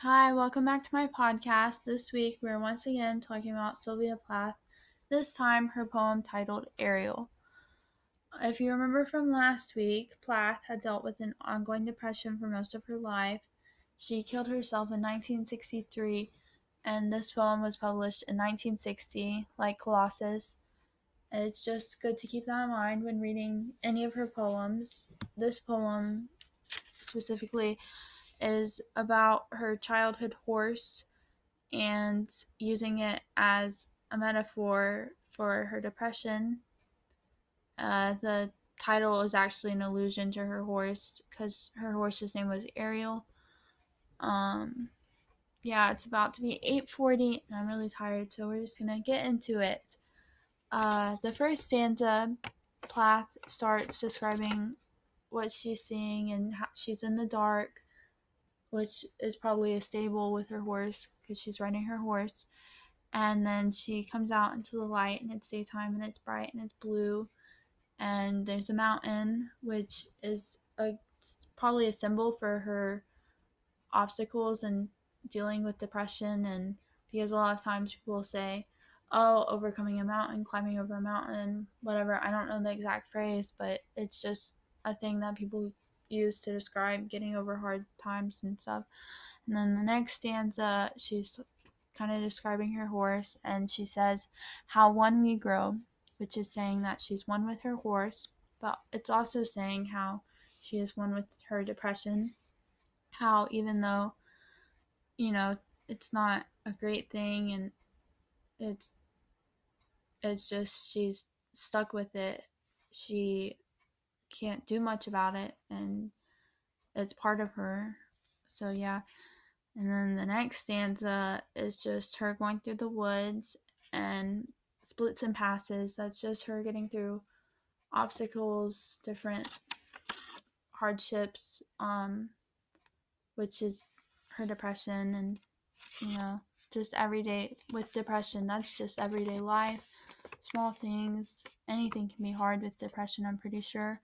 Hi, welcome back to my podcast. This week we're once again talking about Sylvia Plath, this time her poem titled Ariel. If you remember from last week, Plath had dealt with an ongoing depression for most of her life. She killed herself in 1963, and this poem was published in 1960, like Colossus. It's just good to keep that in mind when reading any of her poems. This poem specifically is about her childhood horse and using it as a metaphor for her depression. Uh, the title is actually an allusion to her horse because her horse's name was Ariel. Um, yeah, it's about to be 8:40 and I'm really tired, so we're just gonna get into it. Uh, the first stanza, Plath starts describing what she's seeing and how she's in the dark which is probably a stable with her horse because she's riding her horse. And then she comes out into the light and it's daytime and it's bright and it's blue. And there's a mountain, which is a probably a symbol for her obstacles and dealing with depression. And because a lot of times people say, oh, overcoming a mountain, climbing over a mountain, whatever. I don't know the exact phrase, but it's just a thing that people used to describe getting over hard times and stuff. And then the next stanza, she's kind of describing her horse, and she says, How one we grow, which is saying that she's one with her horse, but it's also saying how she is one with her depression. How even though, you know, it's not a great thing and it's it's just she's stuck with it. She can't do much about it and it's part of her. So yeah. And then the next stanza is just her going through the woods and splits and passes. That's just her getting through obstacles, different hardships, um, which is her depression and you know, just everyday with depression, that's just everyday life. Small things, anything can be hard with depression, I'm pretty sure.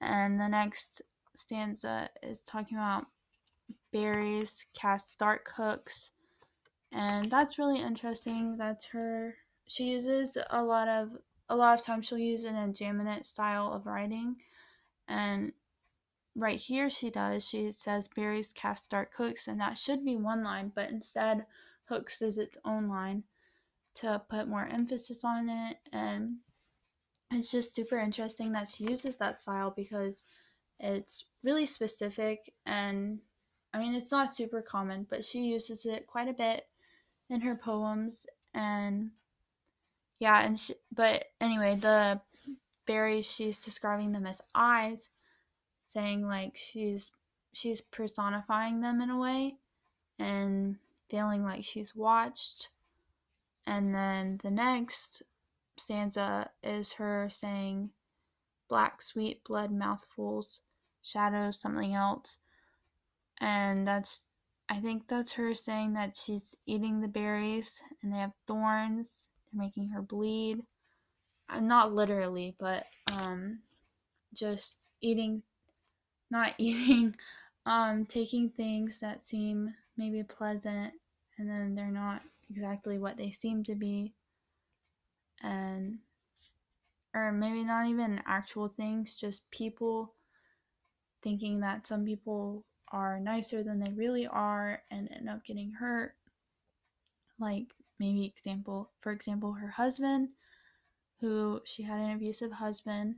And the next stanza is talking about berries cast dark hooks. And that's really interesting. That's her she uses a lot of a lot of times she'll use an enjambment style of writing. And right here she does, she says berries cast dark hooks, and that should be one line, but instead hooks is its own line to put more emphasis on it and it's just super interesting that she uses that style because it's really specific and I mean it's not super common, but she uses it quite a bit in her poems and yeah, and she, but anyway, the berries she's describing them as eyes, saying like she's she's personifying them in a way and feeling like she's watched. And then the next stanza is her saying, Black sweet blood mouthfuls, shadows, something else. And that's, I think that's her saying that she's eating the berries and they have thorns. They're making her bleed. I'm not literally, but um, just eating, not eating, um, taking things that seem maybe pleasant and then they're not exactly what they seem to be and or maybe not even actual things, just people thinking that some people are nicer than they really are and end up getting hurt. Like maybe example, for example, her husband who she had an abusive husband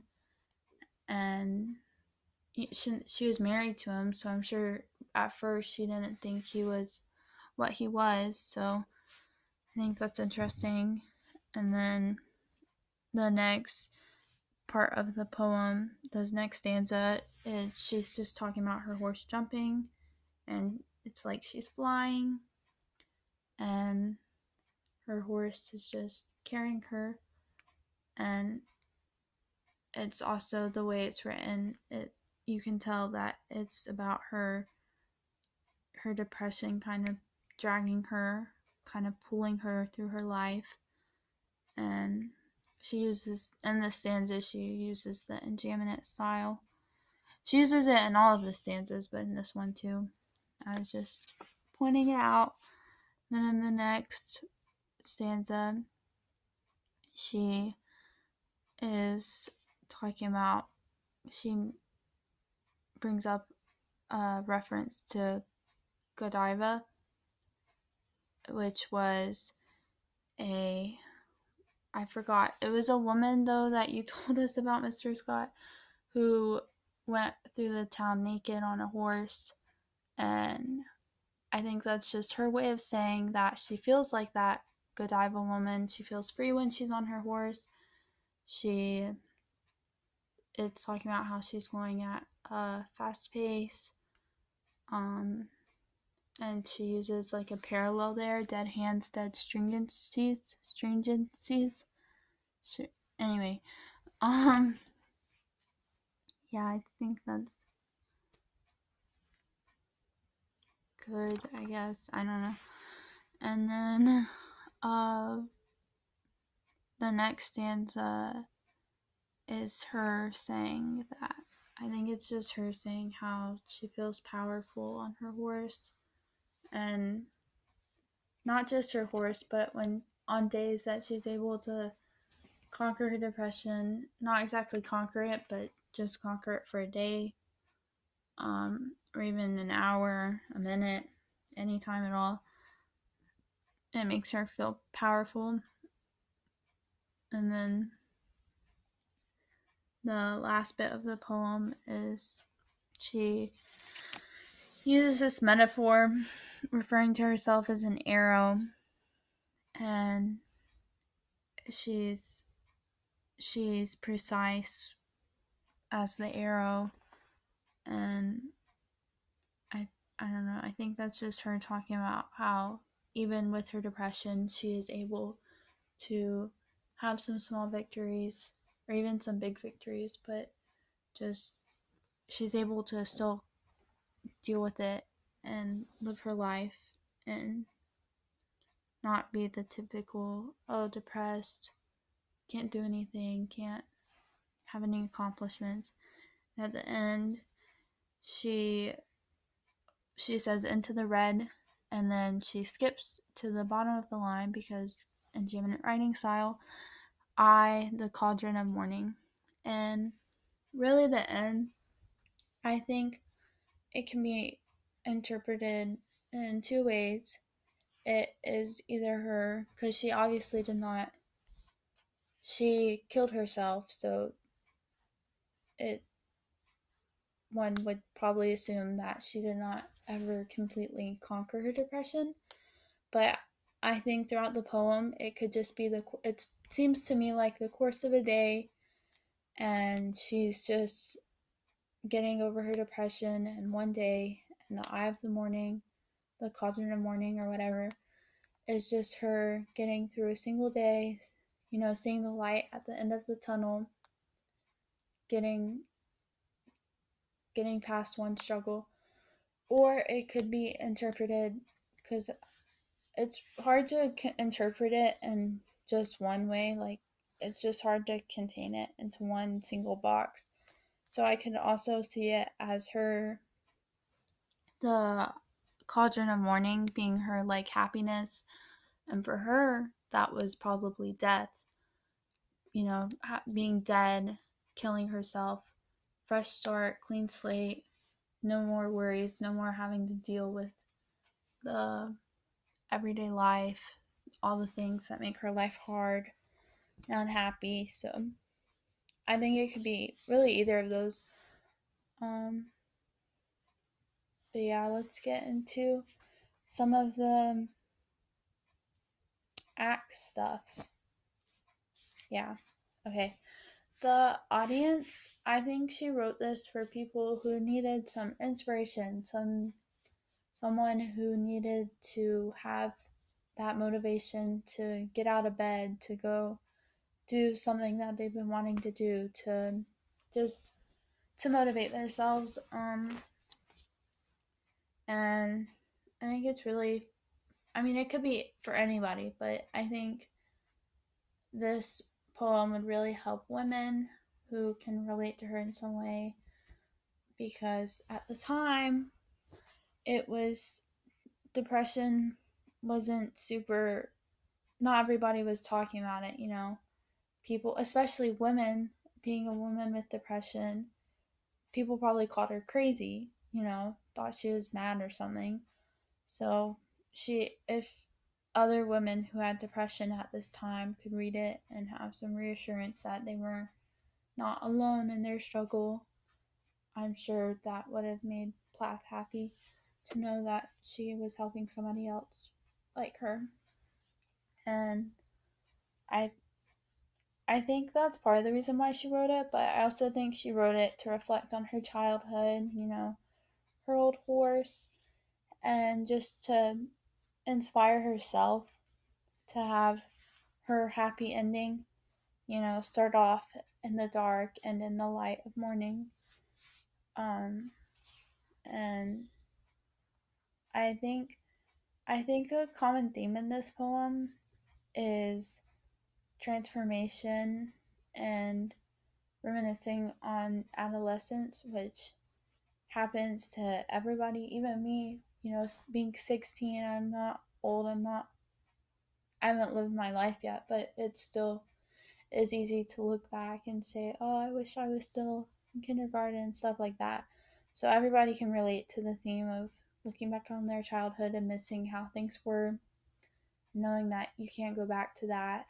and she, she was married to him, so I'm sure at first she didn't think he was what he was. So I think that's interesting. And then the next part of the poem, the next stanza, is she's just talking about her horse jumping, and it's like she's flying, and her horse is just carrying her, and it's also the way it's written. It you can tell that it's about her her depression kind of dragging her, kind of pulling her through her life and she uses in the stanza she uses the enjambment style. She uses it in all of the stanzas, but in this one too. I was just pointing it out. Then in the next stanza, she is talking about, she brings up a reference to Godiva, which was a I forgot. It was a woman though that you told us about, Mr. Scott, who went through the town naked on a horse and I think that's just her way of saying that she feels like that Godiva woman. She feels free when she's on her horse. She it's talking about how she's going at a fast pace. Um and she uses like a parallel there dead hands dead stringencies stringencies. Sure. anyway um yeah i think that's good i guess. I don't know. And then uh the next stanza is her saying that i think it's just her saying how she feels powerful on her horse and not just her horse, but when on days that she's able to conquer her depression, not exactly conquer it, but just conquer it for a day, um, or even an hour, a minute, any time at all. It makes her feel powerful. And then the last bit of the poem is she uses this metaphor referring to herself as an arrow and she's she's precise as the arrow and I I don't know, I think that's just her talking about how even with her depression she is able to have some small victories or even some big victories, but just she's able to still deal with it and live her life and not be the typical, oh, depressed, can't do anything, can't have any accomplishments. And at the end, she she says into the red and then she skips to the bottom of the line because in geminate writing style, I the cauldron of morning. And really the end, Eye think it can be interpreted in two ways. It is either her, because she obviously did not, she killed herself, so it, one would probably assume that she did not ever completely conquer her depression. But I think throughout the poem, it could just be the, it seems to me like the course of a day, and she's just getting over her depression, and one day in the eye of the morning, the cauldron of morning, or whatever, is just her getting through a single day, you know, seeing the light at the end of the tunnel, getting getting past one struggle. Or it could be interpreted because it's hard to interpret it in just one way. Like, it's just hard to contain it into one single box. So I can also see it as her the cauldron of morning being her like happiness. And for her that was probably death you know being dead killing herself fresh start clean slate no more worries no more having to deal with the everyday life all the things that make her life hard and unhappy. So i think it could be really either of those um but yeah, let's get into some of the act stuff. Yeah. Okay. The audience, I think she wrote this for people who needed some inspiration, some someone who needed to have that motivation to get out of bed, to go do something that they've been wanting to do, to just to motivate themselves. Um and I think it's really, I mean, it could be for anybody, but I think this poem would really help women who can relate to her in some way because at the time it was depression wasn't super not everybody was talking about it, you know. People, especially women, being a woman with depression, people probably called her crazy, you know, thought she was mad or something. So, she if other women who had depression at this time could read it and have some reassurance that they were not alone in their struggle, I'm sure that would have made Plath happy to know that she was helping somebody else like her. And I I think that's part of the reason why she wrote it, but I also think she wrote it to reflect on her childhood, you know, her old horse, and just to inspire herself to have her happy ending, you know, start off in the dark and in the light of morning. Um, and I think I think a common theme in this poem is transformation and reminiscing on adolescence, which happens to everybody, even me. You know, being 16, I'm not old, I'm not, I haven't lived my life yet, but it still is easy to look back and say, oh, I wish I was still in kindergarten and stuff like that. So everybody can relate to the theme of looking back on their childhood and missing how things were, knowing that you can't go back to that.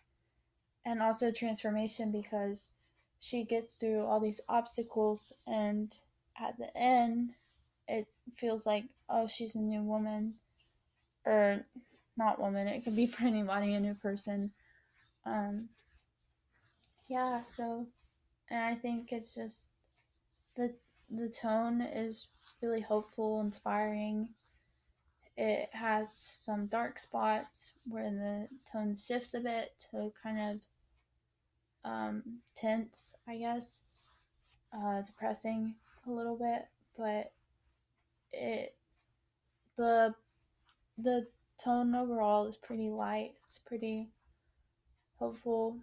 And also transformation because she gets through all these obstacles and at the end it feels like oh she's a new woman or not woman it could be for anybody a new person um yeah so and i think it's just the the tone is really hopeful, inspiring. It has some dark spots where the tone shifts a bit to kind of um, tense, I guess, uh, depressing a little bit, but it the the tone overall is pretty light. It's pretty hopeful,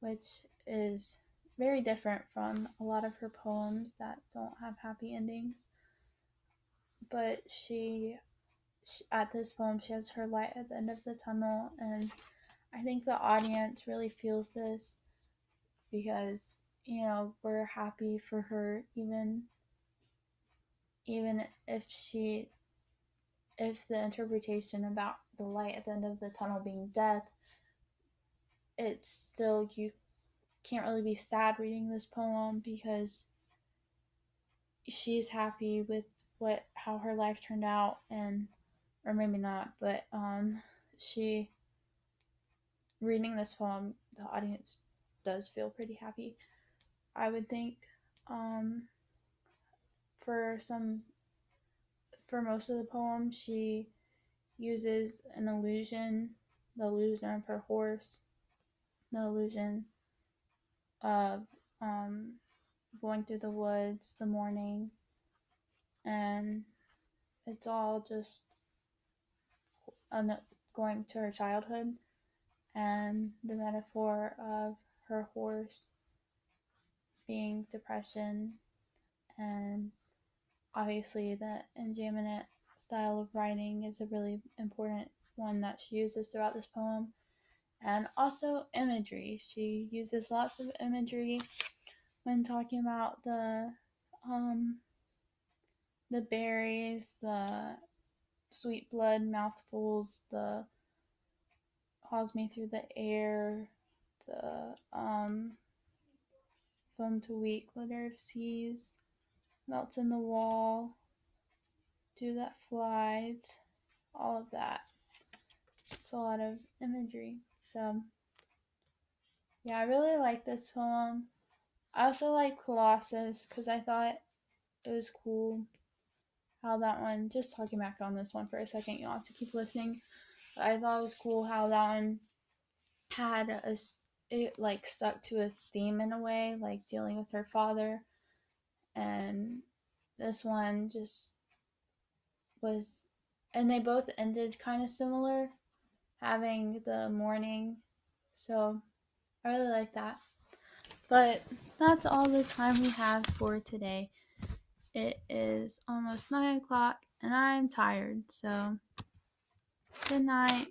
which is very different from a lot of her poems that don't have happy endings. But she, she, at this poem, she has her light at the end of the tunnel, and I think the audience really feels this because you know we're happy for her even even if she if the interpretation about the light at the end of the tunnel being death it's still you can't really be sad reading this poem because she's happy with what how her life turned out and or maybe not but um she reading this poem the audience does feel pretty happy i would think. Um for some for most of the poem she uses an illusion the illusion of her horse the illusion of um, going through the woods, the morning, and it's all just going to her childhood and the metaphor of her horse being depression and obviously the Ingeminate style of writing is a really important one that she uses throughout this poem and also imagery. She uses lots of imagery when talking about the um, the berries, the sweet blood mouthfuls, the hauls me through the air, the um, foam to weak glitter of seas, melts in the wall, dew that flies, all of that. It's a lot of imagery. So, yeah, I really like this poem. I also like Colossus because I thought it was cool how that one, just talking back on this one for a second, you'll have to keep listening. But I thought it was cool how that one had a, it like stuck to a theme in a way, like dealing with her father. And this one just was, and they both ended kind of similar having the morning. So I really like that. But that's all the time we have for today. It is almost 9 o'clock and I'm tired. So Good night.